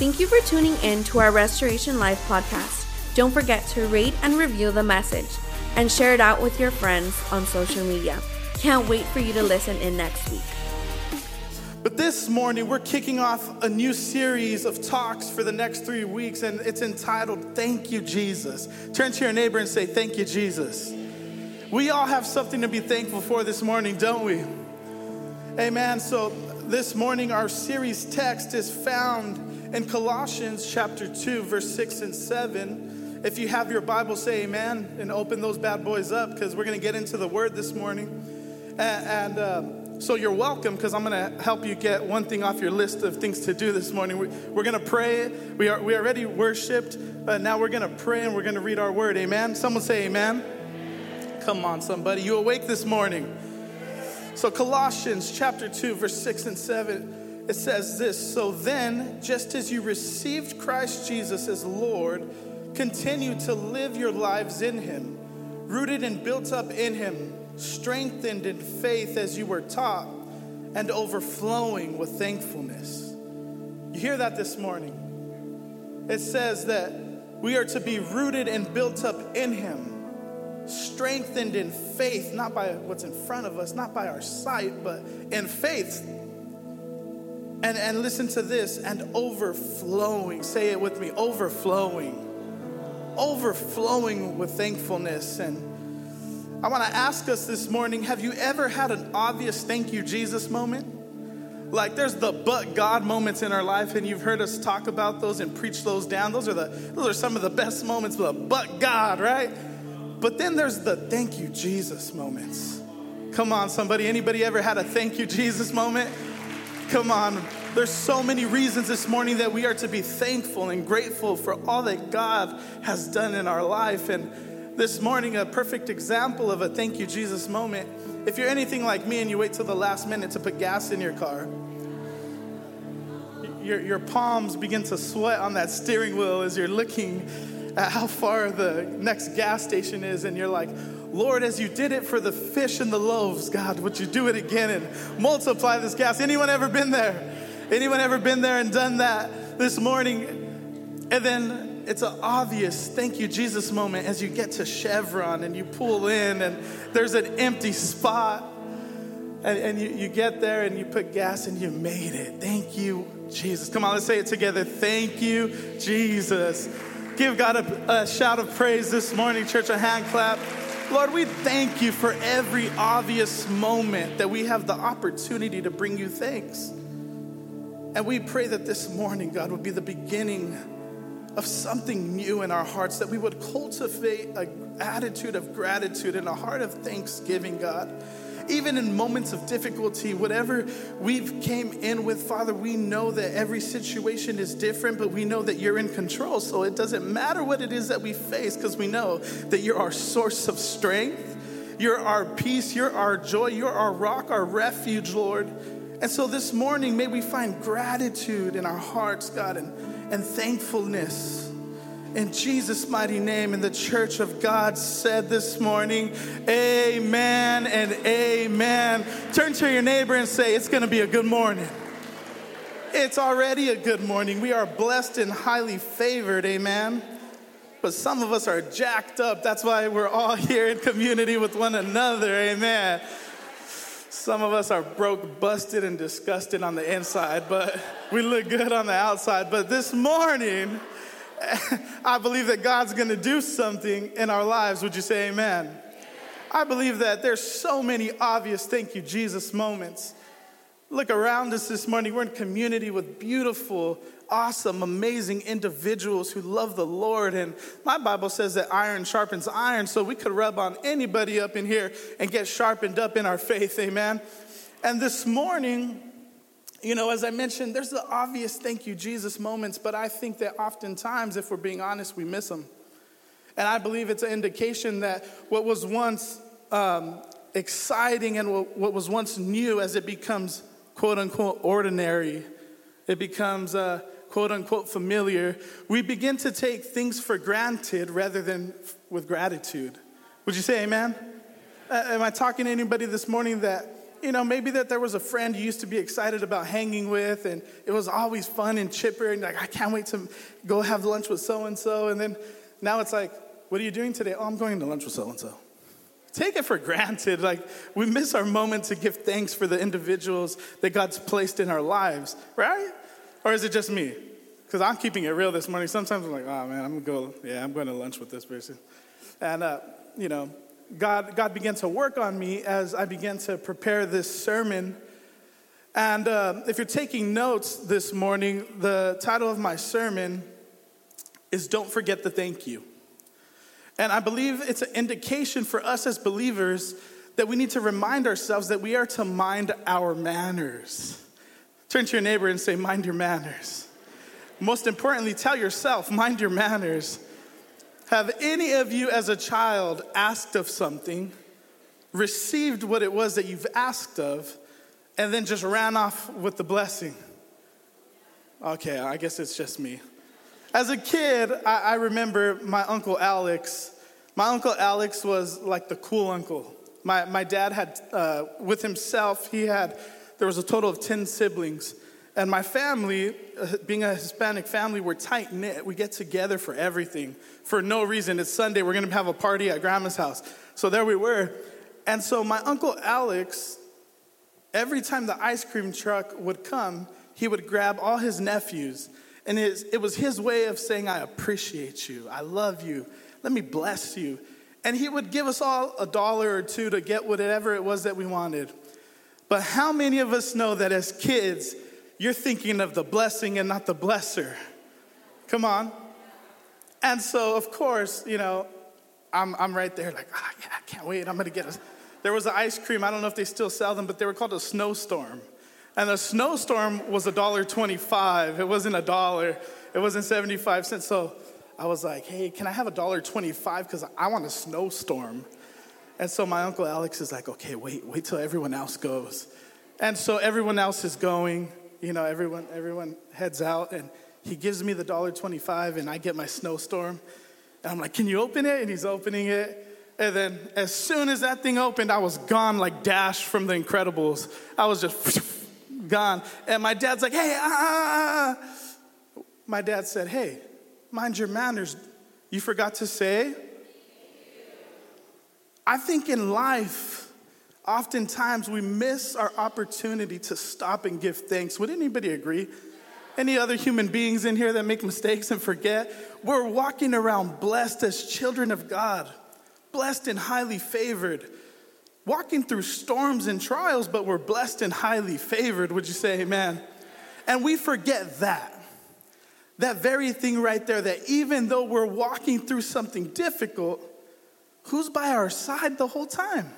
Thank you for tuning in to our Restoration Life podcast. Don't forget to rate and review the message and share it out with your friends on social media. Can't wait for you to listen in next week. But this morning, we're kicking off a new series of talks for the next three weeks, and it's entitled Thank You, Jesus. Turn to your neighbor and say, Thank you, Jesus. We all have something to be thankful for this morning, don't we? Amen. So, this morning, our series text is found in Colossians chapter 2, verse 6 and 7. If you have your Bible, say amen and open those bad boys up because we're going to get into the word this morning. And, and uh, so you're welcome because I'm going to help you get one thing off your list of things to do this morning. We, are going to pray. We, are, we already worshiped, but now we're going to pray and we're going to read our word. Amen. Someone say amen. Come on, somebody. You awake this morning? So, Colossians chapter 2, verse 6 and 7, it says this So then, just as you received Christ Jesus as Lord, continue to live your lives in him, rooted and built up in him strengthened in faith as you were taught, and overflowing with thankfulness. You hear that this morning? It says that we are to be rooted and built up in Him, strengthened in faith, not by what's in front of us, not by our sight, but in faith. And, and listen to this and overflowing. Say it with me overflowing. Overflowing with thankfulness and I want to ask us this morning have you ever had an obvious thank you, Jesus moment? Like there's the but God moments in our life, and you've heard us talk about those and preach those down. Those are, the, those are some of the best moments, the but God, right? But then there's the thank you, Jesus moments. Come on, somebody. Anybody ever had a thank you, Jesus moment? Come on. There's so many reasons this morning that we are to be thankful and grateful for all that God has done in our life. And this morning a perfect example of a thank you, Jesus moment. If you're anything like me and you wait till the last minute to put gas in your car, your, your palms begin to sweat on that steering wheel as you're looking at how far the next gas station is, and you're like, Lord, as you did it for the fish and the loaves, God, would you do it again and multiply this gas? Anyone ever been there? Anyone ever been there and done that this morning? And then it's an obvious thank you, Jesus moment as you get to Chevron and you pull in and there's an empty spot. And, and you, you get there and you put gas and you made it. Thank you, Jesus. Come on, let's say it together. Thank you, Jesus. Give God a, a shout of praise this morning, church, a hand clap. Lord, we thank you for every obvious moment that we have the opportunity to bring you thanks. And we pray that this morning, God, would be the beginning of something new in our hearts, that we would cultivate an attitude of gratitude and a heart of thanksgiving, God. Even in moments of difficulty, whatever we've came in with, Father, we know that every situation is different, but we know that you're in control. So it doesn't matter what it is that we face, because we know that you're our source of strength. You're our peace. You're our joy. You're our rock, our refuge, Lord. And so this morning, may we find gratitude in our hearts, God, and and thankfulness. In Jesus' mighty name, and the church of God said this morning, Amen and Amen. Turn to your neighbor and say, It's gonna be a good morning. It's already a good morning. We are blessed and highly favored, amen. But some of us are jacked up. That's why we're all here in community with one another, amen. Some of us are broke, busted, and disgusted on the inside, but we look good on the outside. But this morning, I believe that God's gonna do something in our lives. Would you say amen? I believe that there's so many obvious thank you, Jesus moments. Look around us this morning. We're in community with beautiful, awesome, amazing individuals who love the Lord. And my Bible says that iron sharpens iron, so we could rub on anybody up in here and get sharpened up in our faith. Amen. And this morning, you know, as I mentioned, there's the obvious thank you, Jesus moments, but I think that oftentimes, if we're being honest, we miss them. And I believe it's an indication that what was once um, exciting and what was once new as it becomes quote unquote ordinary, it becomes uh, quote unquote familiar, we begin to take things for granted rather than with gratitude. Would you say amen? Uh, am I talking to anybody this morning that you know, maybe that there was a friend you used to be excited about hanging with, and it was always fun and chipper, and like, I can't wait to go have lunch with so and so. And then now it's like, what are you doing today? Oh, I'm going to lunch with so and so. Take it for granted. Like, we miss our moment to give thanks for the individuals that God's placed in our lives, right? Or is it just me? Because I'm keeping it real this morning. Sometimes I'm like, oh man, I'm gonna go, yeah, I'm going to lunch with this person. And, uh, you know, God, God began to work on me as I began to prepare this sermon. And uh, if you're taking notes this morning, the title of my sermon is Don't Forget the Thank You. And I believe it's an indication for us as believers that we need to remind ourselves that we are to mind our manners. Turn to your neighbor and say, Mind your manners. Most importantly, tell yourself, Mind your manners. Have any of you as a child asked of something, received what it was that you've asked of, and then just ran off with the blessing? Okay, I guess it's just me. As a kid, I, I remember my Uncle Alex. My Uncle Alex was like the cool uncle. My, my dad had, uh, with himself, he had, there was a total of 10 siblings. And my family, uh, being a Hispanic family, we're tight knit. We get together for everything for no reason. It's Sunday, we're gonna have a party at grandma's house. So there we were. And so my uncle Alex, every time the ice cream truck would come, he would grab all his nephews. And it was his way of saying, I appreciate you, I love you, let me bless you. And he would give us all a dollar or two to get whatever it was that we wanted. But how many of us know that as kids, you're thinking of the blessing and not the blesser. Come on. And so, of course, you know, I'm, I'm right there, like, oh, I can't wait. I'm going to get a. There was an ice cream. I don't know if they still sell them, but they were called a snowstorm. And the snowstorm was a dollar twenty-five. It wasn't a dollar. It wasn't seventy-five cents. So I was like, "Hey, can I have a dollar twenty-five? Because I want a snowstorm." And so my uncle Alex is like, "Okay, wait, wait till everyone else goes." And so everyone else is going you know, everyone, everyone heads out and he gives me the dollar 25 and I get my snowstorm. And I'm like, can you open it? And he's opening it. And then as soon as that thing opened, I was gone like Dash from The Incredibles. I was just gone. And my dad's like, hey, ah, ah, ah. My dad said, hey, mind your manners. You forgot to say? I think in life, Oftentimes we miss our opportunity to stop and give thanks. Would anybody agree? Any other human beings in here that make mistakes and forget? We're walking around blessed as children of God, blessed and highly favored, walking through storms and trials, but we're blessed and highly favored. Would you say amen? And we forget that. That very thing right there, that even though we're walking through something difficult, who's by our side the whole time?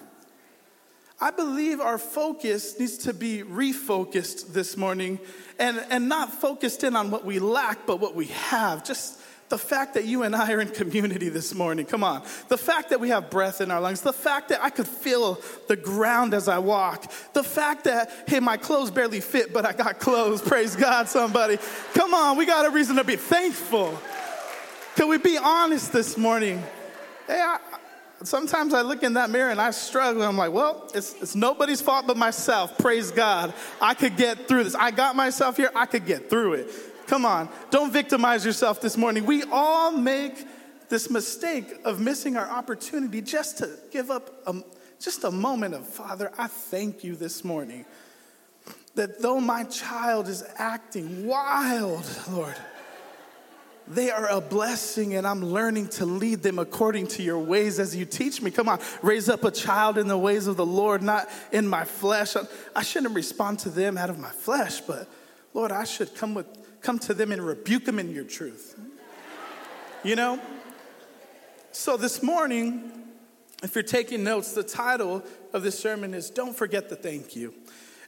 I believe our focus needs to be refocused this morning and, and not focused in on what we lack, but what we have. Just the fact that you and I are in community this morning, come on. The fact that we have breath in our lungs, the fact that I could feel the ground as I walk, the fact that, hey, my clothes barely fit, but I got clothes. Praise God, somebody. Come on, we got a reason to be thankful. Can we be honest this morning? Hey, I, sometimes I look in that mirror and I struggle. I'm like, well, it's, it's nobody's fault but myself. Praise God. I could get through this. I got myself here. I could get through it. Come on. Don't victimize yourself this morning. We all make this mistake of missing our opportunity just to give up a, just a moment of, Father, I thank you this morning that though my child is acting wild, Lord, they are a blessing, and I'm learning to lead them according to your ways as you teach me. Come on, raise up a child in the ways of the Lord, not in my flesh. I shouldn't respond to them out of my flesh, but Lord, I should come with come to them and rebuke them in your truth. You know? So this morning, if you're taking notes, the title of this sermon is Don't Forget the Thank You.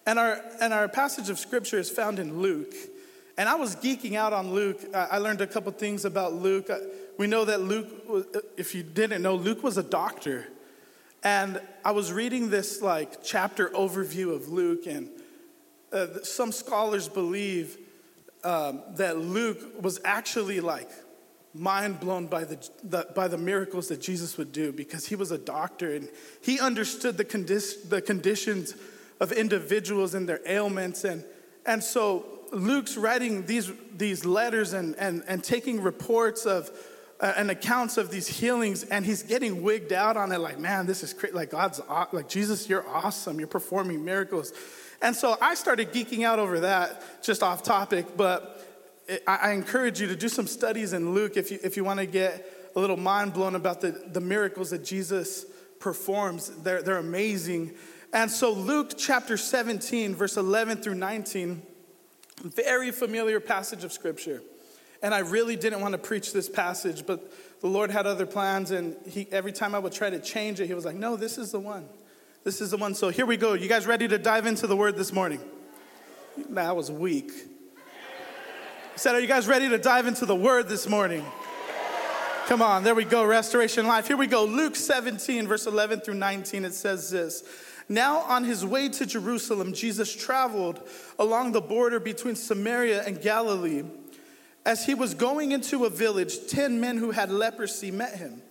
And our, and our passage of scripture is found in Luke and I was geeking out on Luke. I learned a couple things about Luke. We know that Luke, if you didn't know, Luke was a doctor. And I was reading this like chapter overview of Luke, and uh, some scholars believe um, that Luke was actually like mind blown by the, the, by the miracles that Jesus would do because he was a doctor and he understood the, condi- the conditions of individuals and their ailments. And, and so Luke's writing these, these letters and, and, and taking reports of uh, and accounts of these healings, and he's getting wigged out on it like, man, this is crazy. Like, God's, like, Jesus, you're awesome. You're performing miracles. And so I started geeking out over that, just off topic, but it, I, I encourage you to do some studies in Luke if you, if you want to get a little mind blown about the, the miracles that Jesus performs. They're, they're amazing. And so, Luke chapter 17, verse 11 through 19, very familiar passage of scripture. And I really didn't want to preach this passage, but the Lord had other plans. And he, every time I would try to change it, He was like, No, this is the one. This is the one. So here we go. You guys ready to dive into the word this morning? That was weak. I said, Are you guys ready to dive into the word this morning? Come on, there we go. Restoration Life. Here we go. Luke 17, verse 11 through 19. It says this. Now, on his way to Jerusalem, Jesus traveled along the border between Samaria and Galilee. As he was going into a village, 10 men who had leprosy met him.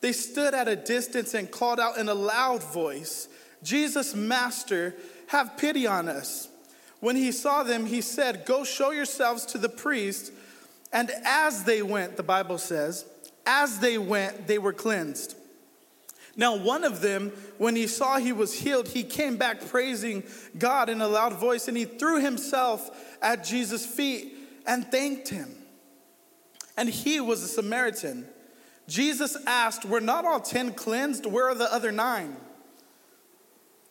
They stood at a distance and called out in a loud voice, Jesus, Master, have pity on us. When he saw them, he said, Go show yourselves to the priest. And as they went, the Bible says, as they went, they were cleansed. Now, one of them, when he saw he was healed, he came back praising God in a loud voice and he threw himself at Jesus' feet and thanked him. And he was a Samaritan. Jesus asked, Were not all 10 cleansed? Where are the other nine?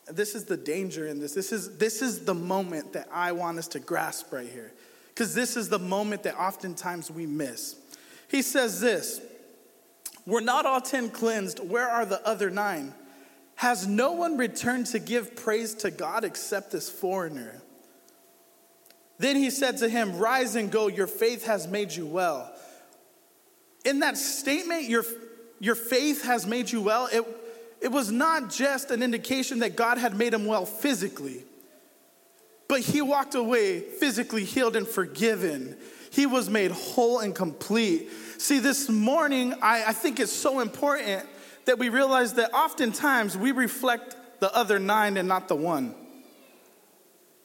This is the danger in this. This is, this is the moment that I want us to grasp right here. Because this is the moment that oftentimes we miss. He says this were not all 10 cleansed? Where are the other nine? Has no one returned to give praise to God except this foreigner? Then he said to him, Rise and go, your faith has made you well. In that statement, your, your faith has made you well, it, it was not just an indication that God had made him well physically, but he walked away physically healed and forgiven. He was made whole and complete. See, this morning, I, I think it's so important that we realize that oftentimes we reflect the other nine and not the one.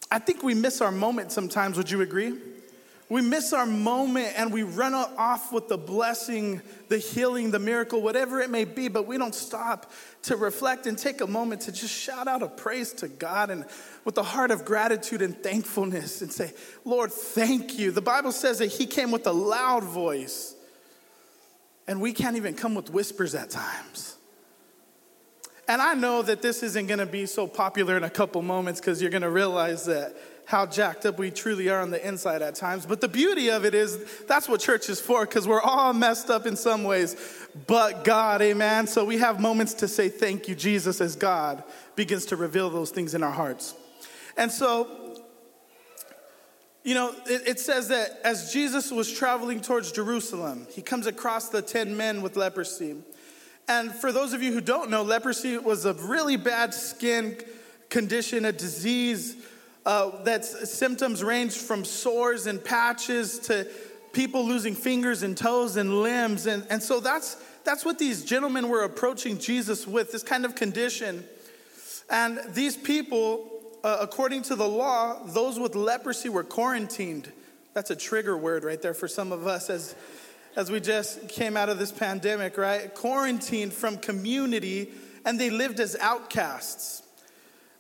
I think we miss our moment sometimes, would you agree? We miss our moment and we run off with the blessing, the healing, the miracle, whatever it may be, but we don't stop to reflect and take a moment to just shout out a praise to God and with a heart of gratitude and thankfulness and say, Lord, thank you. The Bible says that He came with a loud voice and we can't even come with whispers at times. And I know that this isn't gonna be so popular in a couple moments because you're gonna realize that how jacked up we truly are on the inside at times. But the beauty of it is that's what church is for because we're all messed up in some ways, but God, amen. So we have moments to say thank you, Jesus, as God begins to reveal those things in our hearts. And so you know, it, it, says that as Jesus was traveling towards Jerusalem, he comes across the 10 men with leprosy. And for those of you who don't know, leprosy was a really bad skin condition, a disease uh, that's symptoms range from sores and patches to people losing fingers and toes and limbs. And, and so that's, that's what these gentlemen were approaching Jesus with this kind of condition. And these people uh, according to the law, those with leprosy were quarantined. That's a trigger word right there for some of us as, as we just came out of this pandemic, right? Quarantined from community, and they lived as outcasts.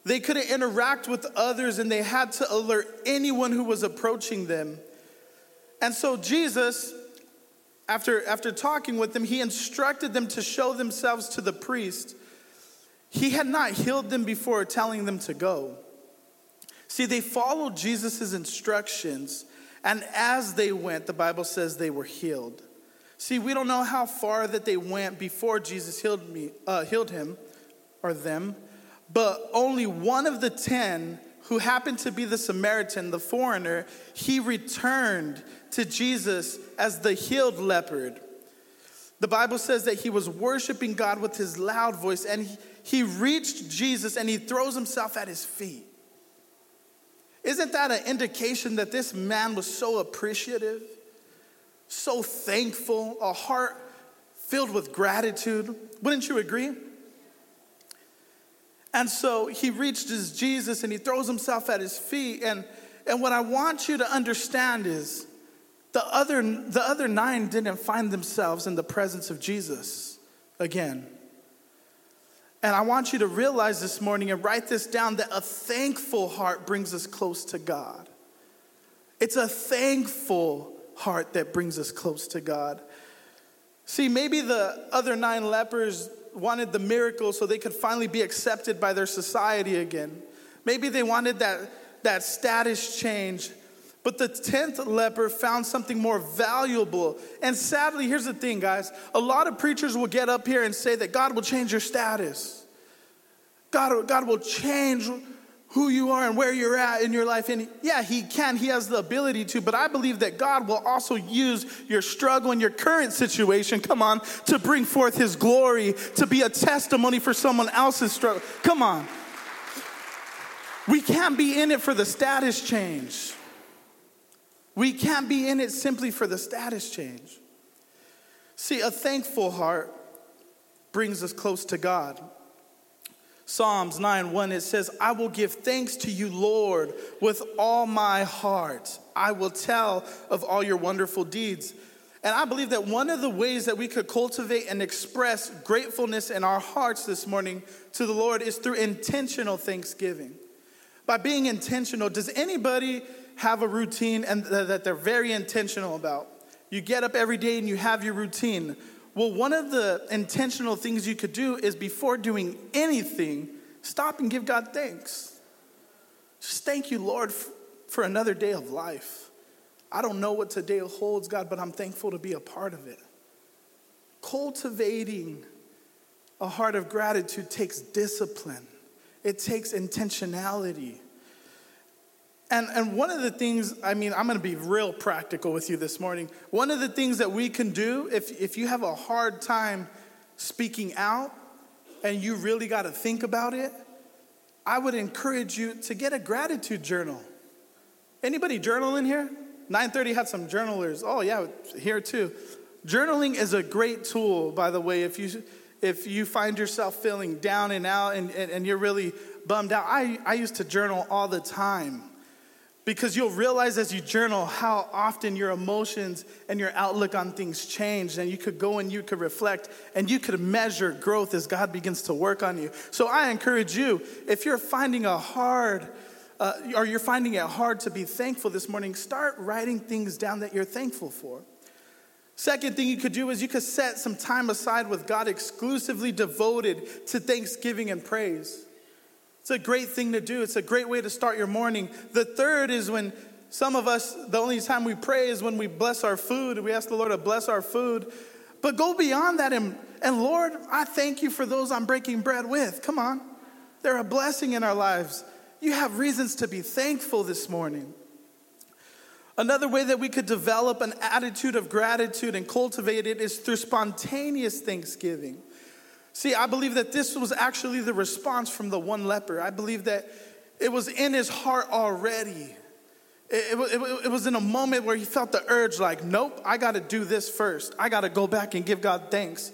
They couldn't interact with others, and they had to alert anyone who was approaching them. And so Jesus, after, after talking with them, he instructed them to show themselves to the priest. He had not healed them before telling them to go. See, they followed Jesus' instructions, and as they went, the Bible says they were healed. See, we don't know how far that they went before Jesus healed, me, uh, healed him or them, but only one of the ten who happened to be the Samaritan, the foreigner, he returned to Jesus as the healed leper. The Bible says that he was worshiping God with his loud voice, and he, he reached Jesus and he throws himself at his feet. Isn't that an indication that this man was so appreciative, so thankful, a heart filled with gratitude? Wouldn't you agree? And so he reaches Jesus and he throws himself at his feet. And, and what I want you to understand is the other, the other nine didn't find themselves in the presence of Jesus again. And I want you to realize this morning and write this down that a thankful heart brings us close to God. It's a thankful heart that brings us close to God. See, maybe the other nine lepers wanted the miracle so they could finally be accepted by their society again. Maybe they wanted that, that status change. But the 10th leper found something more valuable. And sadly, here's the thing, guys. A lot of preachers will get up here and say that God will change your status. God, God will change who you are and where you're at in your life. And yeah, He can, He has the ability to, but I believe that God will also use your struggle and your current situation, come on, to bring forth His glory, to be a testimony for someone else's struggle. Come on. We can't be in it for the status change. We can't be in it simply for the status change. See, a thankful heart brings us close to God. Psalms 9 1, it says, I will give thanks to you, Lord, with all my heart. I will tell of all your wonderful deeds. And I believe that one of the ways that we could cultivate and express gratefulness in our hearts this morning to the Lord is through intentional thanksgiving. By being intentional, does anybody have a routine and that they're very intentional about? You get up every day and you have your routine. Well, one of the intentional things you could do is before doing anything, stop and give God thanks. Just thank you, Lord, for another day of life. I don't know what today holds, God, but I'm thankful to be a part of it. Cultivating a heart of gratitude takes discipline, it takes intentionality. And, and one of the things, I mean, I'm gonna be real practical with you this morning. One of the things that we can do, if, if you have a hard time speaking out and you really gotta think about it, I would encourage you to get a gratitude journal. Anybody journal in here? 930 had some journalers. Oh, yeah, here too. Journaling is a great tool, by the way, if you, if you find yourself feeling down and out and, and, and you're really bummed out. I, I used to journal all the time. Because you'll realize as you journal how often your emotions and your outlook on things change, and you could go and you could reflect and you could measure growth as God begins to work on you. So I encourage you, if you're finding a hard, uh, or you're finding it hard to be thankful this morning, start writing things down that you're thankful for. Second thing you could do is you could set some time aside with God exclusively devoted to thanksgiving and praise. It's a great thing to do. It's a great way to start your morning. The third is when some of us, the only time we pray is when we bless our food. We ask the Lord to bless our food. But go beyond that and, and Lord, I thank you for those I'm breaking bread with. Come on. They're a blessing in our lives. You have reasons to be thankful this morning. Another way that we could develop an attitude of gratitude and cultivate it is through spontaneous thanksgiving. See, I believe that this was actually the response from the one leper. I believe that it was in his heart already. It, it, it, was in a moment where he felt the urge, like, nope, I got to do this first. I got to go back and give God thanks.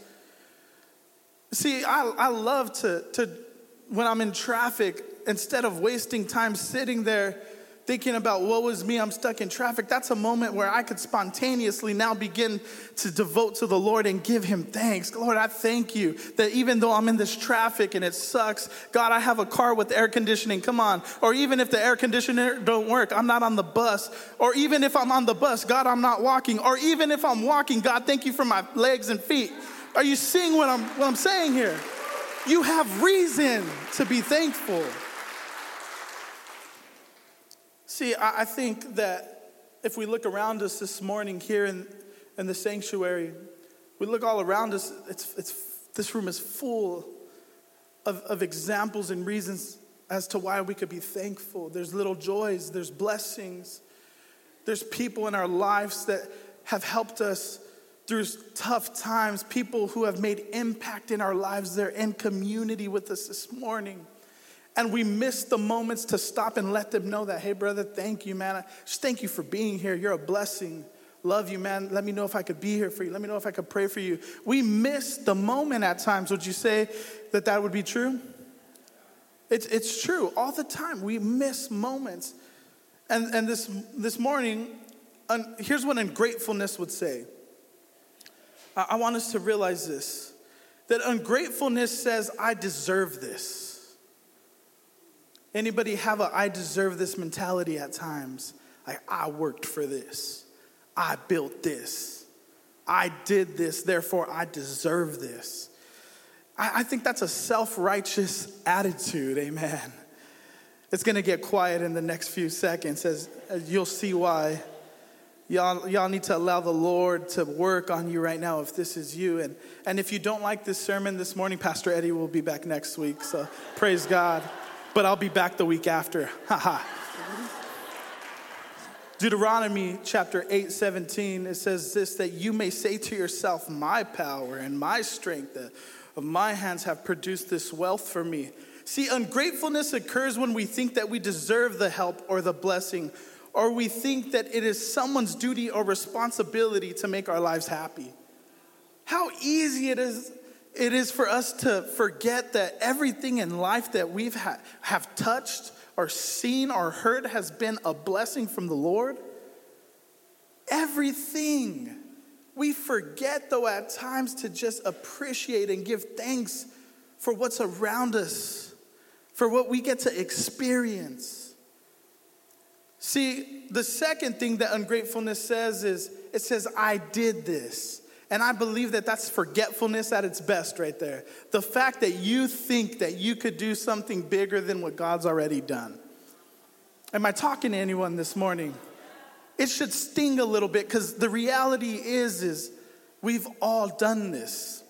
See, I, I love to, to, when I'm in traffic, instead of wasting time sitting there thinking about what was me, I'm stuck in traffic, that's a moment where I could spontaneously now begin to devote to the Lord and give Him thanks. Lord, I thank you that even though I'm in this traffic and it sucks, God, I have a car with air conditioning. Come on. Or even if the air conditioner don't work, I'm not on the bus. Or even if I'm on the bus, God, I'm not walking. Or even if I'm walking, God, thank you for my legs and feet. Are you seeing what I'm, what I'm saying here? You have reason to be thankful. See, I think that if we look around us this morning here in, in the sanctuary, we look all around us, it's, it's, this room is full of, of examples and reasons as to why we could be thankful. There's little joys, there's blessings, there's people in our lives that have helped us through tough times, people who have made impact in our lives. They're in community with us this morning. And we miss the moments to stop and let them know that, hey, brother, thank you, man. Just thank you for being here. You're a blessing. Love you, man. Let me know if I could be here for you. Let me know if I could pray for you. We miss the moment at times. Would you say that that would be true? It's, it's true all the time. We miss moments. And, and this, this morning, un, here's what ungratefulness would say I, I want us to realize this that ungratefulness says, I deserve this. Anybody have a I deserve this mentality at times? Like, I worked for this, I built this, I did this, therefore I deserve this. I, I think that's a self righteous attitude, amen. It's gonna get quiet in the next few seconds as, as you'll see why. Y'all, y'all need to allow the Lord to work on you right now if this is you. And, and if you don't like this sermon this morning, Pastor Eddie will be back next week. So praise God. But I'll be back the week after. Haha. Deuteronomy chapter 8, 17, it says this that you may say to yourself, My power and my strength uh, of my hands have produced this wealth for me. See, ungratefulness occurs when we think that we deserve the help or the blessing or we think that it is someone's duty or responsibility to make our lives happy. How easy it is it is for us to forget that everything in life that we've ha- have touched or seen or heard has been a blessing from the Lord. Everything. We forget, though, at times to just appreciate and give thanks for what's around us, for what we get to experience. See, the second thing that ungratefulness says is it says, I did this. And I believe that that's forgetfulness at its best, right there. The fact that you think that you could do something bigger than what God's already done. Am I talking to anyone this morning? It should sting a little bit because the reality is, is we've all done this.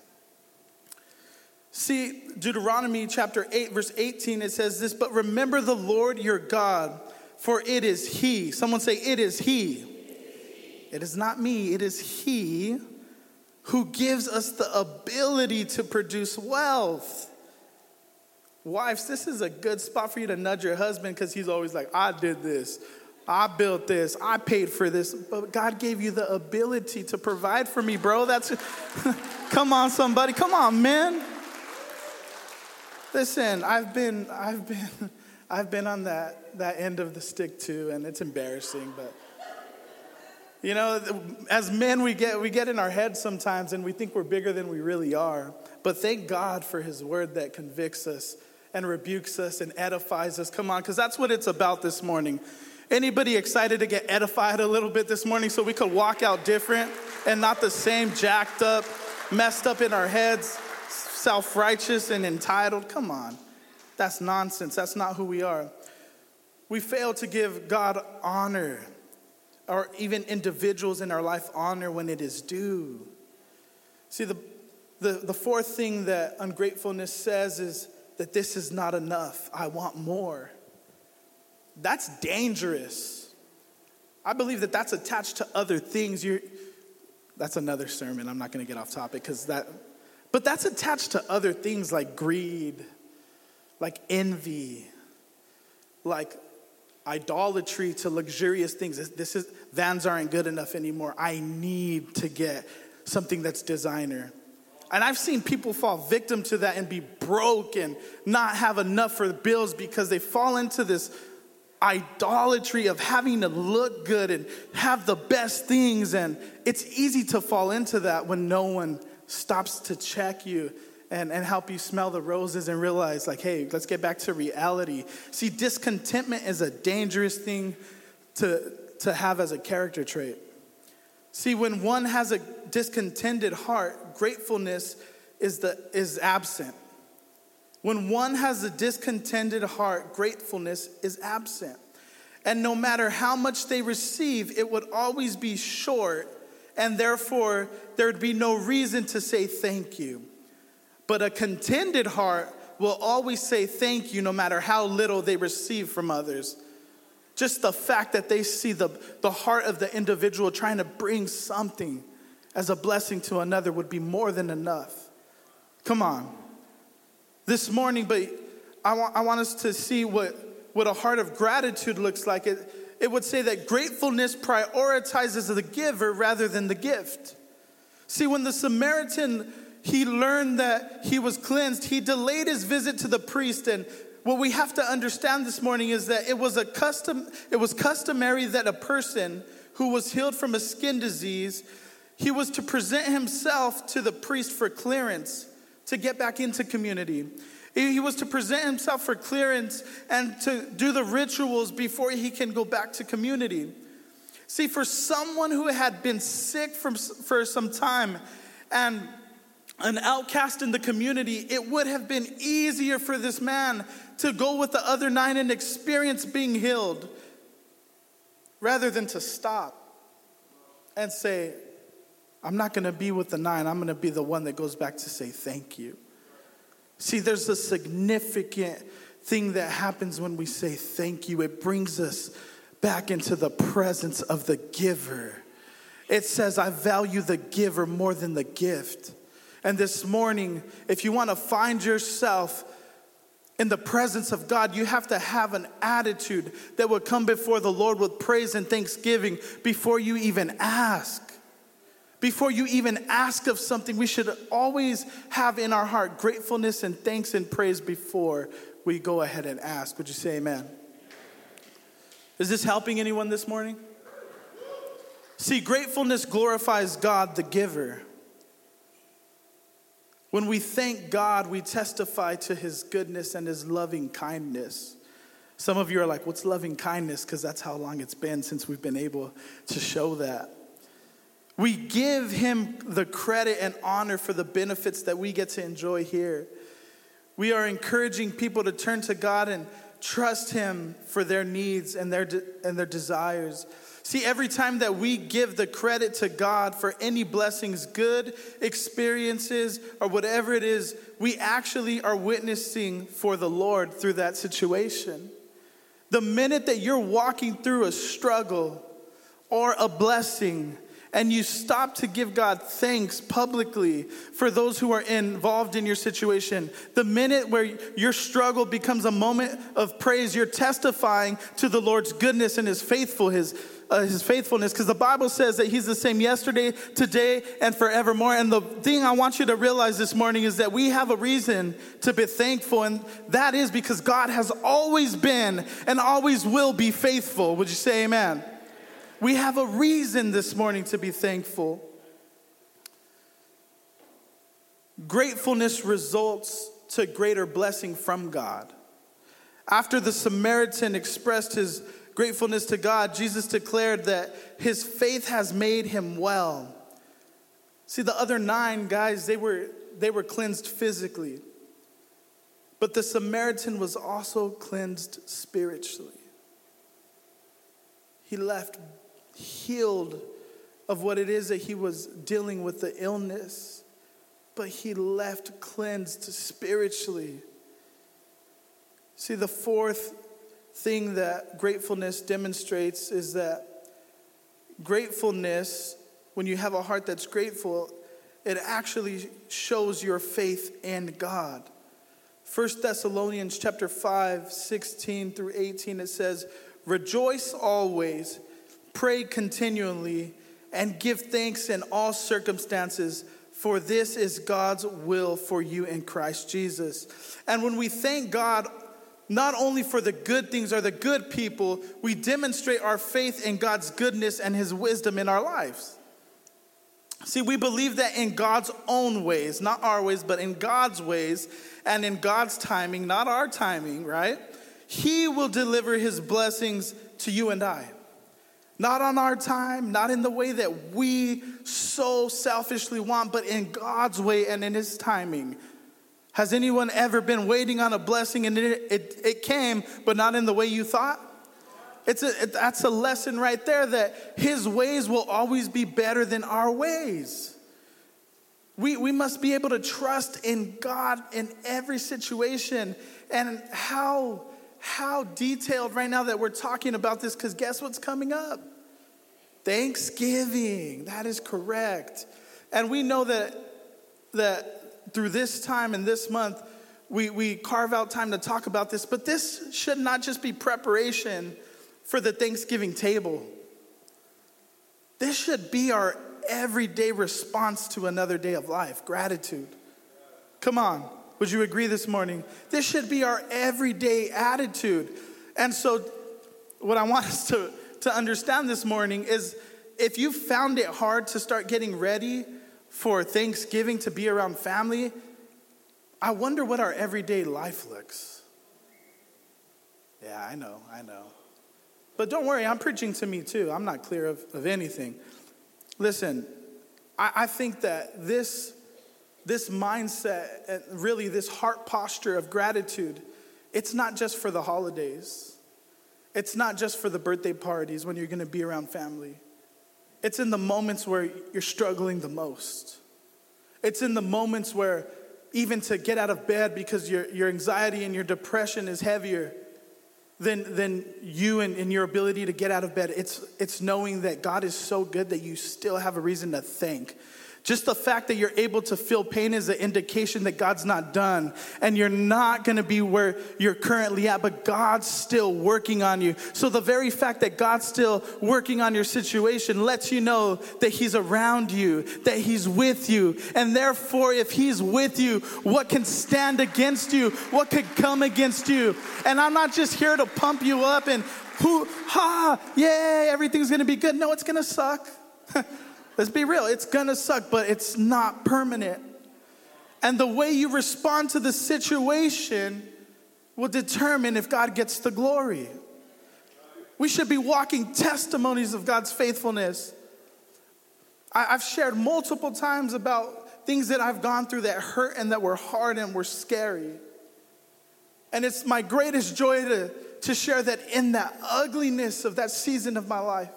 See, Deuteronomy chapter 8, verse 18, it says this, but remember the Lord your God for it is He. Someone say, It is He. It is not me, it is He who gives us the ability to produce wealth. Wives, this is a good spot for you to nudge your husband because he's always like, I did this, I built this, I paid for this. But God gave you the ability to provide for me, bro. That's, come on, somebody, come on, man. Listen, I've been, I've been, I've been on that, that end of the stick too, and it's embarrassing, but you know, as men, we get, we get in our heads sometimes and we think we're bigger than we really are. But thank God for His word that convicts us and rebukes us and edifies us. Come on, because that's what it's about this morning. Anybody excited to get edified a little bit this morning so we could walk out different and not the same jacked up, messed up in our heads, self righteous and entitled? Come on. That's nonsense. That's not who we are. We fail to give God honor, or even individuals in our life honor when it is due. See, the, the, the fourth thing that ungratefulness says is that this is not enough. I want more. That's dangerous. I believe that that's attached to other things. You're, that's another sermon. I'm not going to get off topic because that, but that's attached to other things like greed like envy, like idolatry to luxurious things. This is vans aren't good enough anymore. I need to get something that's designer. And I've seen people fall victim to that and be broke and not have enough for the bills because they fall into this idolatry of having to look good and have the best things. And it's easy to fall into that when no one stops to check you and, and help you smell the roses and realize, like, hey, let's get back to reality. See, discontentment is a dangerous thing to, to have as a character trait. See, when one has a discontented heart, gratefulness is, the, is absent. When one has a discontented heart, gratefulness is absent. And no matter how much they receive, it would always be short, and therefore there would be no reason to say thank you. But a contented heart will always say thank you no matter how little they receive from others. Just the fact that they see the, the heart of the individual trying to bring something as a blessing to another would be more than enough. Come on. This morning, but I want, I want us to see what, what a heart of gratitude looks like. It, it would say that gratefulness prioritizes the giver rather than the gift. See, when the Samaritan he learned that he was cleansed, he delayed his visit to the priest. And what we have to understand this morning is that it was a custom it was customary that a person who was healed from a skin disease he was to present himself to the priest for clearance to get back into community. He was to present himself for clearance and to do the rituals before he can go back to community. See for someone who had been sick from, for some time and an outcast in the community, it would have been easier for this man to go with the other nine and experience being healed rather than to stop and say, I'm not gonna be with the nine, I'm gonna be the one that goes back to say thank you. See, there's a significant thing that happens when we say thank you. It brings us back into the presence of the giver. It says, I value the giver more than the gift. And this morning, if you want to find yourself in the presence of God, you have to have an attitude that would come before the Lord with praise and thanksgiving before you even ask. Before you even ask of something, we should always have in our heart gratefulness and thanks and praise before we go ahead and ask. Would you say amen? Is this helping anyone this morning? See, gratefulness glorifies God, the giver. When we thank God, we testify to his goodness and his loving kindness. Some of you are like, What's loving kindness? Because that's how long it's been since we've been able to show that. We give him the credit and honor for the benefits that we get to enjoy here. We are encouraging people to turn to God and trust him for their needs and their, de- and their desires. See, every time that we give the credit to God for any blessings, good experiences, or whatever it is, we actually are witnessing for the Lord through that situation. The minute that you're walking through a struggle or a blessing, and you stop to give God thanks publicly for those who are involved in your situation, the minute where your struggle becomes a moment of praise, you're testifying to the Lord's goodness and His faithful, His uh, his faithfulness because the Bible says that he's the same yesterday, today, and forevermore. And the thing I want you to realize this morning is that we have a reason to be thankful, and that is because God has always been and always will be faithful. Would you say amen? We have a reason this morning to be thankful. Gratefulness results to greater blessing from God. After the Samaritan expressed his gratefulness to God, Jesus declared that his faith has made him well. See, the other nine guys, they were, they were cleansed physically, but the Samaritan was also cleansed spiritually. He left healed of what it is that he was dealing with the illness, but he left cleansed spiritually. See, the fourth thing that gratefulness demonstrates is that gratefulness, when you have a heart that's grateful, it actually shows your faith in God. 1 Thessalonians chapter 5, 16 through 18, it says, Rejoice always, pray continually, and give thanks in all circumstances, for this is God's will for you in Christ Jesus. And when we thank God not only for the good things or the good people, we demonstrate our faith in God's goodness and His wisdom in our lives. See, we believe that in God's own ways, not our ways, but in God's ways and in God's timing, not our timing, right? He will deliver His blessings to you and I. Not on our time, not in the way that we so selfishly want, but in God's way and in His timing. Has anyone ever been waiting on a blessing and it, it, it came, but not in the way you thought? It's a, it, that's a lesson right there that his ways will always be better than our ways. We, we must be able to trust in God in every situation. And how, how detailed right now that we're talking about this, because guess what's coming up? Thanksgiving. That is correct. And we know that, that through this time and this month, we, we carve out time to talk about this, but this should not just be preparation for the Thanksgiving table. This should be our everyday response to another day of life gratitude. Come on. Would you agree this morning? This should be our everyday attitude. And so, what I want us to, to understand this morning is if you found it hard to start getting ready for Thanksgiving to be around family, I wonder what our everyday life looks. Yeah, I know, I know. But don't worry, I'm preaching to me too. I'm not clear of, of anything. Listen, I, I think that this, this mindset, really this heart posture of gratitude, it's not just for the holidays. It's not just for the birthday parties when you're gonna be around family. It's in the moments where you're struggling the most. It's in the moments where even to get out of bed because your, your anxiety and your depression is heavier than, than you and, and your ability to get out of bed. It's, it's knowing that God is so good that you still have a reason to thank. Just the fact that you're able to feel pain is an indication that God's not done and you're not gonna be where you're currently at, but God's still working on you. So, the very fact that God's still working on your situation lets you know that He's around you, that He's with you. And therefore, if He's with you, what can stand against you? What could come against you? And I'm not just here to pump you up and who, ha, yay, everything's gonna be good. No, it's gonna suck. Let's be real, it's gonna suck, but it's not permanent. And the way you respond to the situation will determine if God gets the glory. We should be walking testimonies of God's faithfulness. I, have shared multiple times about things that I've gone through that hurt and that were hard and were scary. And it's my greatest joy to, to share that in that ugliness of that season of my life,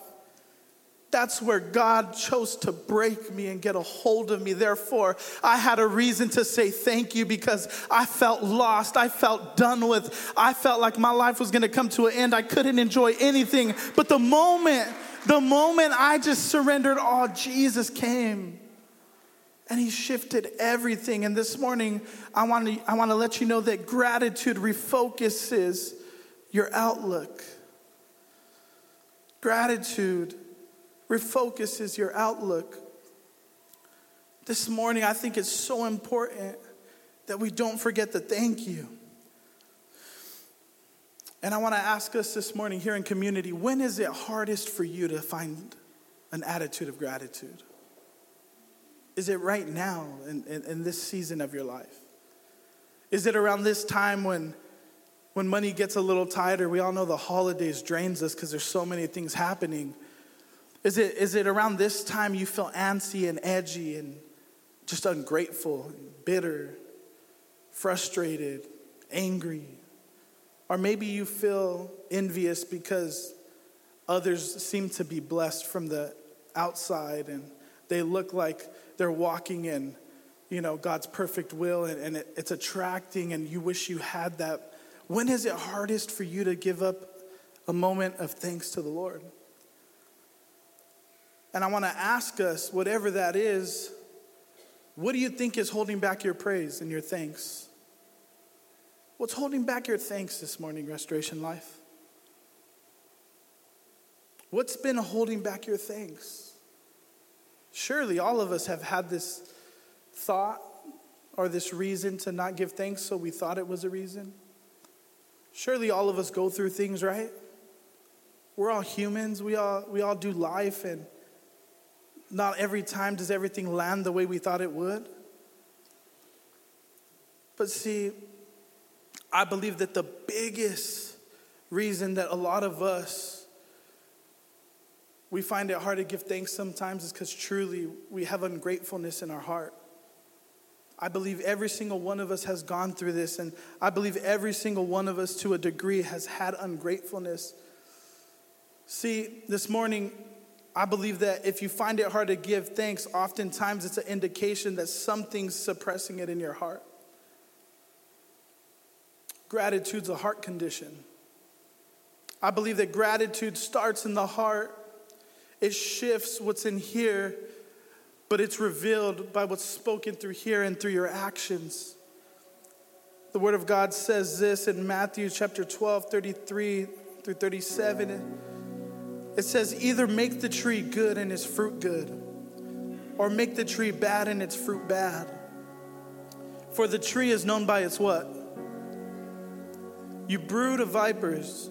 that's where God chose to break me and get a hold of me. Therefore, I had a reason to say thank you because I felt lost. I felt done with. I felt like my life was going to come to an end. I couldn't enjoy anything. But the moment, the moment I just surrendered all, Jesus came and he shifted everything. And this morning, I want to, I want to let you know that gratitude refocuses your outlook. Gratitude refocuses your outlook. This morning, I think it's so important that we don't forget to thank you. And I want to ask us this morning here in community when is it hardest for you to find an attitude of gratitude? Is it right now in, in, in, this season of your life? Is it around this time when, when money gets a little tighter? We all know the holidays drains us because there's so many things happening. Is it, is it around this time you feel antsy and edgy and just ungrateful, and bitter, frustrated, angry? Or maybe you feel envious because others seem to be blessed from the outside and they look like they're walking in you know god's perfect will and, and it, it's attracting and you wish you had that when is it hardest for you to give up a moment of thanks to the lord and I want to ask us, whatever that is, what do you think is holding back your praise and your thanks? What's holding back your thanks this morning, Restoration Life? What's been holding back your thanks? Surely all of us have had this thought or this reason to not give thanks, so we thought it was a reason. Surely all of us go through things, right? We're all humans. We all, we all do life, and not every time does everything land the way we thought it would. But see, I believe that the biggest reason that a lot of us we find it hard to give thanks sometimes is because truly we have ungratefulness in our heart. I believe every single one of us has gone through this, and I believe every single one of us to a degree has had ungratefulness. See, this morning, I believe that if you find it hard to give thanks, oftentimes it's an indication that something's suppressing it in your heart. Gratitude's a heart condition. I believe that gratitude starts in the heart, it shifts what's in here, but it's revealed by what's spoken through here and through your actions. The Word of God says this in Matthew chapter 12, 33 through 37. It says, either make the tree good and its fruit good, or make the tree bad and its fruit bad. For the tree is known by its what? You brood of vipers.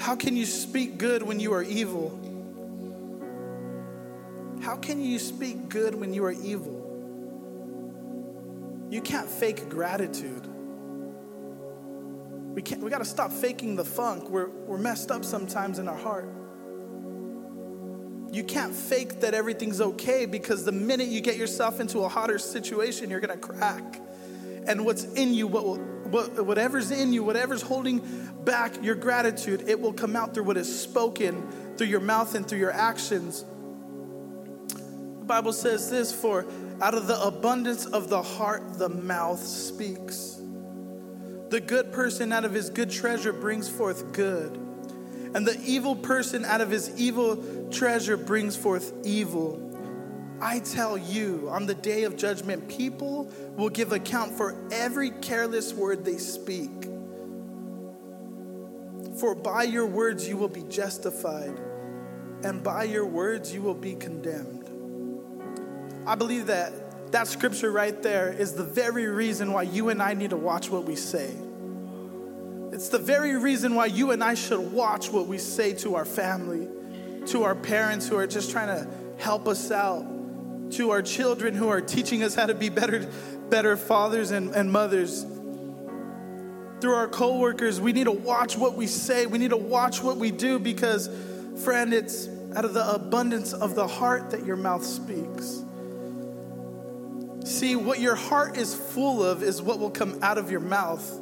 How can you speak good when you are evil? How can you speak good when you are evil? You can't fake gratitude. We, can't, we got to stop faking the funk. We're, we're messed up sometimes in our heart. You can't fake that everything's okay because the minute you get yourself into a hotter situation, you're to crack. And what's in you, what, will, what whatever's in you, whatever's holding back your gratitude, it will come out through what is spoken through your mouth and through your actions. The Bible says this for out of the abundance of the heart, the mouth speaks. The good person out of his good treasure brings forth good, and the evil person out of his evil treasure brings forth evil. I tell you, on the day of judgment, people will give account for every careless word they speak. For by your words you will be justified, and by your words you will be condemned. I believe that that scripture right there is the very reason why you and I need to watch what we say. It's the very reason why you and I should watch what we say to our family, to our parents who are just trying to help us out, to our children who are teaching us how to be better, better fathers and, and mothers. Through our coworkers, we need to watch what we say. We need to watch what we do because, friend, it's out of the abundance of the heart that your mouth speaks. See, what your heart is full of is what will come out of your mouth.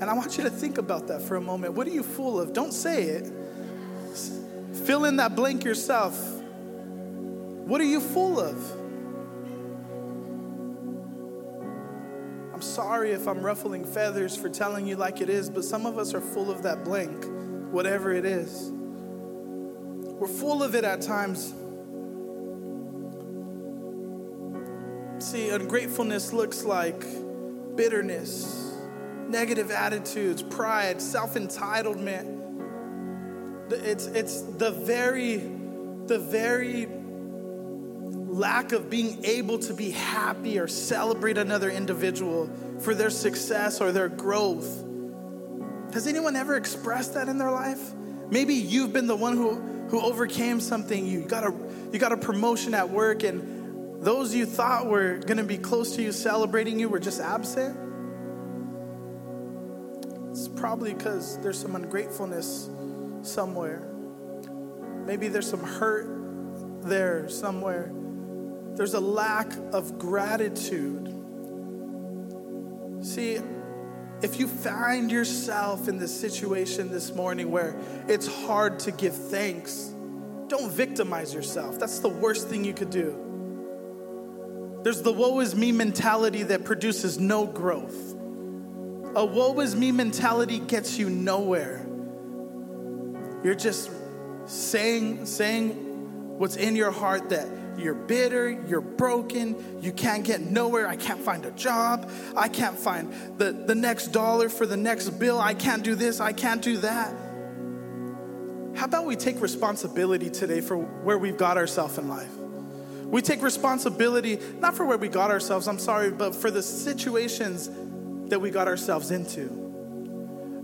And I want you to think about that for a moment. What are you full of? Don't say it. Fill in that blank yourself. What are you full of? I'm sorry if I'm ruffling feathers for telling you like it is, but some of us are full of that blank, whatever it is. We're full of it at times. See, ungratefulness looks like bitterness, negative attitudes, pride, self entitlement. It's, it's the very, the very lack of being able to be happy or celebrate another individual for their success or their growth. Has anyone ever expressed that in their life? Maybe you've been the one who, who overcame something. You got a you got a promotion at work and those you thought were going to be close to you celebrating you were just absent. It's probably because there's some ungratefulness somewhere. Maybe there's some hurt there somewhere. There's a lack of gratitude. See, if you find yourself in this situation this morning where it's hard to give thanks, don't victimize yourself. That's the worst thing you could do. There's the woe is me mentality that produces no growth. A woe is me mentality gets you nowhere. You're just saying, saying what's in your heart that you're bitter, you're broken, you can't get nowhere. I can't find a job. I can't find the, the next dollar for the next bill. I can't do this, I can't do that. How about we take responsibility today for where we've got ourselves in life? We take responsibility, not for where we got ourselves, I'm sorry, but for the situations that we got ourselves into.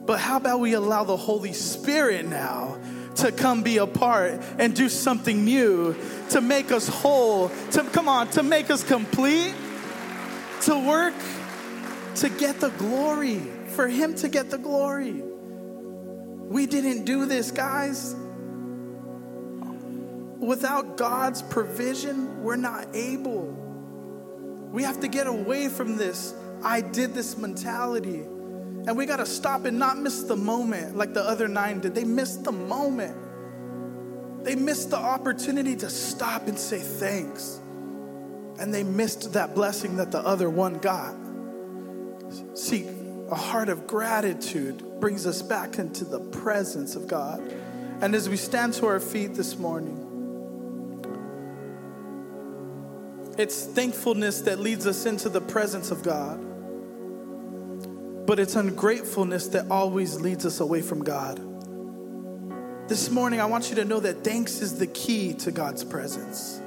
But how about we allow the Holy Spirit now to come be a part and do something new, to make us whole, to come on, to make us complete, to work, to get the glory, for Him to get the glory. We didn't do this, guys without God's provision, we're not able. We have to get away from this I did this mentality. And we got to stop and not miss the moment like the other nine did. They missed the moment. They missed the opportunity to stop and say thanks. And they missed that blessing that the other one got. See, a heart of gratitude brings us back into the presence of God. And as we stand to our feet this morning, It's thankfulness that leads us into the presence of God. But it's ungratefulness that always leads us away from God. This morning, I want you to know that thanks is the key to God's presence.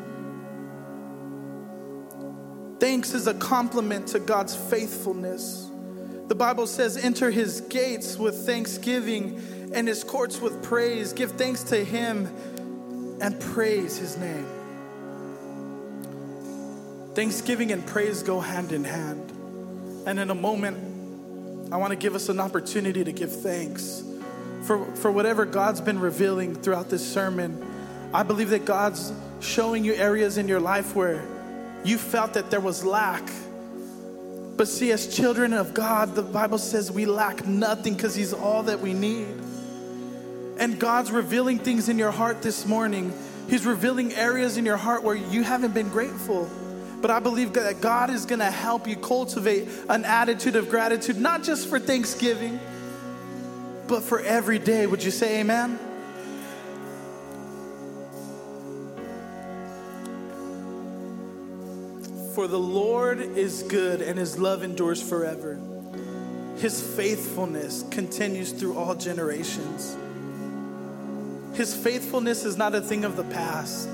Thanks is a compliment to God's faithfulness. The Bible says, enter his gates with thanksgiving and his courts with praise. Give thanks to him and praise his name. Thanksgiving and praise go hand in hand. And in a moment, I want to give us an opportunity to give thanks for, for whatever God's been revealing throughout this sermon. I believe that God's showing you areas in your life where you felt that there was lack. But see, as children of God, the Bible says we lack nothing because He's all that we need. And God's revealing things in your heart this morning. He's revealing areas in your heart where you haven't been grateful. But I believe that God is going to help you cultivate an attitude of gratitude, not just for Thanksgiving, but for every day. Would you say amen? For the Lord is good and his love endures forever. His faithfulness continues through all generations. His faithfulness is not a thing of the past.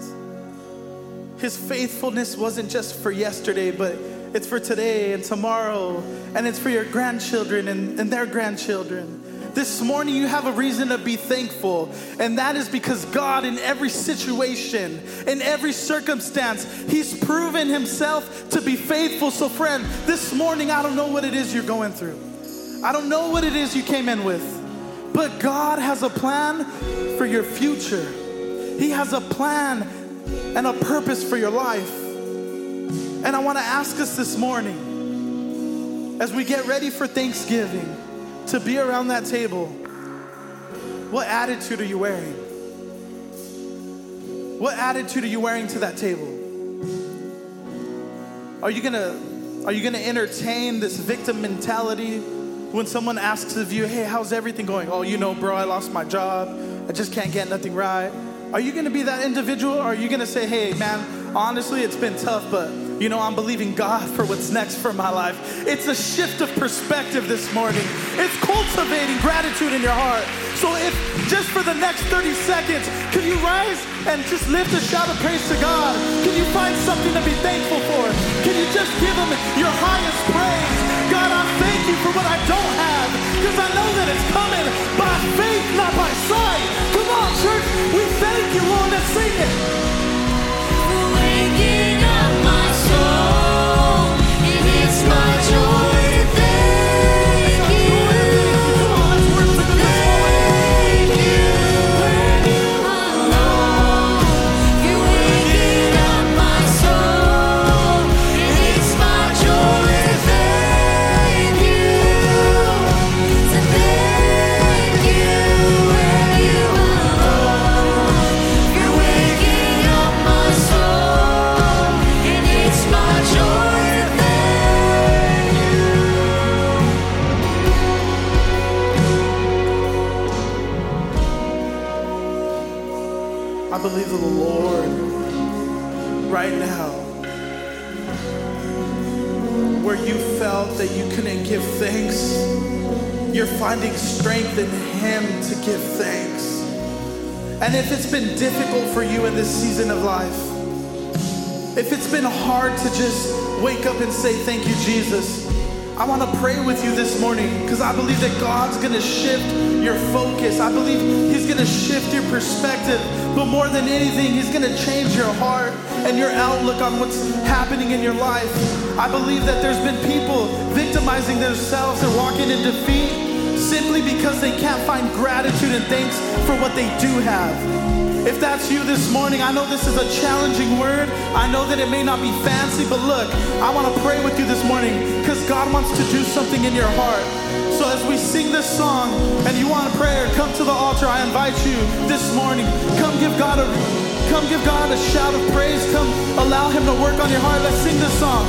His faithfulness wasn't just for yesterday, but it's for today and tomorrow, and it's for your grandchildren and, and their grandchildren. This morning, you have a reason to be thankful, and that is because God, in every situation, in every circumstance, He's proven Himself to be faithful. So, friend, this morning, I don't know what it is you're going through, I don't know what it is you came in with, but God has a plan for your future. He has a plan and a purpose for your life. And I want to ask us this morning, as we get ready for Thanksgiving, to be around that table, what attitude are you wearing? What attitude are you wearing to that table? Are you gonna are you gonna entertain this victim mentality when someone asks of you, hey, how's everything going? Oh, you know, bro, I lost my job. I just can't get nothing right. Are you gonna be that individual? Or are you gonna say, hey, man, honestly, it's been tough, but you know, I'm believing God for what's next for my life. It's a shift of perspective this morning. It's cultivating gratitude in your heart. So if just for the next 30 seconds, can you rise and just lift a shout of praise to God? Can you find something to be thankful for? Can you just give him your highest praise? God, I thank you for what I don't have because I know that it's coming by faith, not by sight. Come on, church. We thank you, Lord. Let's sing it. finding just wake up and say, Thank you, Jesus, I want to pray with you this morning because I believe that God's going to shift your focus. I believe He's going to shift your perspective. But more than anything, He's going to change your heart and your outlook on what's happening in your life. I believe that there's been people victimizing themselves and walking in defeat simply because they can't find gratitude and thanks for what they do have. If that's you this morning, I know this is a challenging word. I know that it may not be fancy, but look, I want to pray with you this morning because God wants to do something in your heart. So as we sing this song and you want a prayer, come to the altar. I invite you this morning. Come give God a come give God a shout of praise. Come allow him to work on your heart. Let's sing this song.